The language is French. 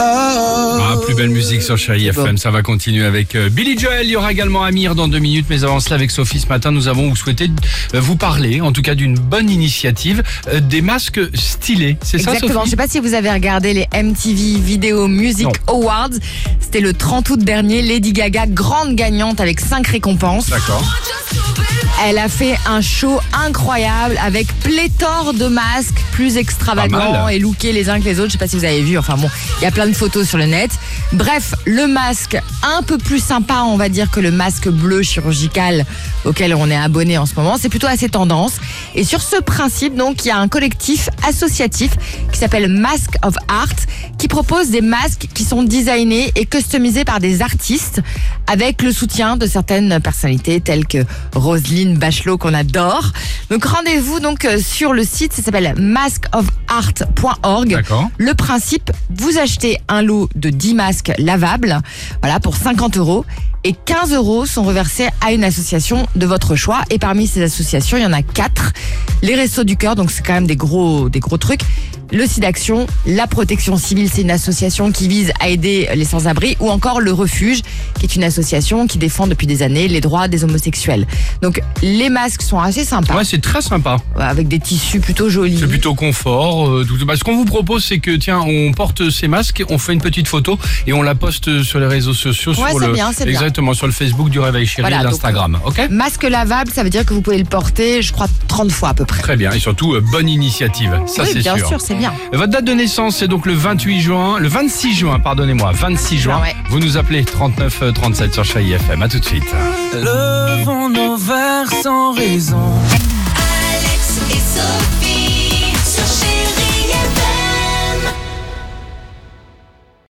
Ah, plus belle musique sur Chérie FM, ça va continuer avec euh, Billy Joel. Il y aura également Amir dans deux minutes, mais avant cela, avec Sophie, ce matin, nous avons souhaité euh, vous parler, en tout cas d'une bonne initiative, euh, des masques stylés. C'est ça, Exactement. Je Sophie sais pas si vous avez regardé les MTV Video Music Non. Awards. C'était le 30 août dernier. Lady Gaga, grande gagnante avec cinq récompenses. D'accord. Elle a fait un show incroyable avec pléthore de masques plus extravagants et lookés les uns que les autres. Je sais pas si vous avez vu. Enfin bon, il y a plein de photos sur le net. Bref, le masque un peu plus sympa, on va dire, que le masque bleu chirurgical auquel on est abonné en ce moment. C'est plutôt assez tendance. Et sur ce principe, donc, il y a un collectif associatif qui s'appelle Mask of Art qui propose des masques qui sont designés et customisés par des artistes avec le soutien de certaines personnalités telles que Roselyne Bachelot qu'on adore. Donc rendez-vous donc euh, sur le site, ça s'appelle maskofart.org. D'accord. Le principe, vous achetez un lot de 10 masques lavables, voilà, pour 50 euros. Et 15 euros sont reversés à une association de votre choix. Et parmi ces associations, il y en a quatre. Les Restos du Cœur, donc c'est quand même des gros, des gros trucs. Le SIDAction, la Protection Civile, c'est une association qui vise à aider les sans-abri, ou encore le Refuge, qui est une association qui défend depuis des années les droits des homosexuels. Donc les masques sont assez sympas, Ouais, c'est très sympa. avec des tissus plutôt jolis. C'est plutôt confort. Euh, tout- bah, ce qu'on vous propose, c'est que tiens, on porte ces masques, on fait une petite photo et on la poste sur les réseaux sociaux, Ouais, sur c'est le bien, exactement sur le Facebook du Réveil Chéri Voilà, l'Instagram. Ok. Masque lavable, ça veut dire que vous pouvez le porter, je crois, 30 fois à peu près. Très bien et surtout euh, bonne initiative. Ça oui, c'est bien sûr. sûr, c'est bien. Votre date de naissance, c'est donc le 28 juin, le 26 juin, pardonnez-moi, 26 juin. Ah ouais. Vous nous appelez 39 euh, 37 sur Chai FM. À tout de suite. Levons nos verres sans raison. Alex et Sophie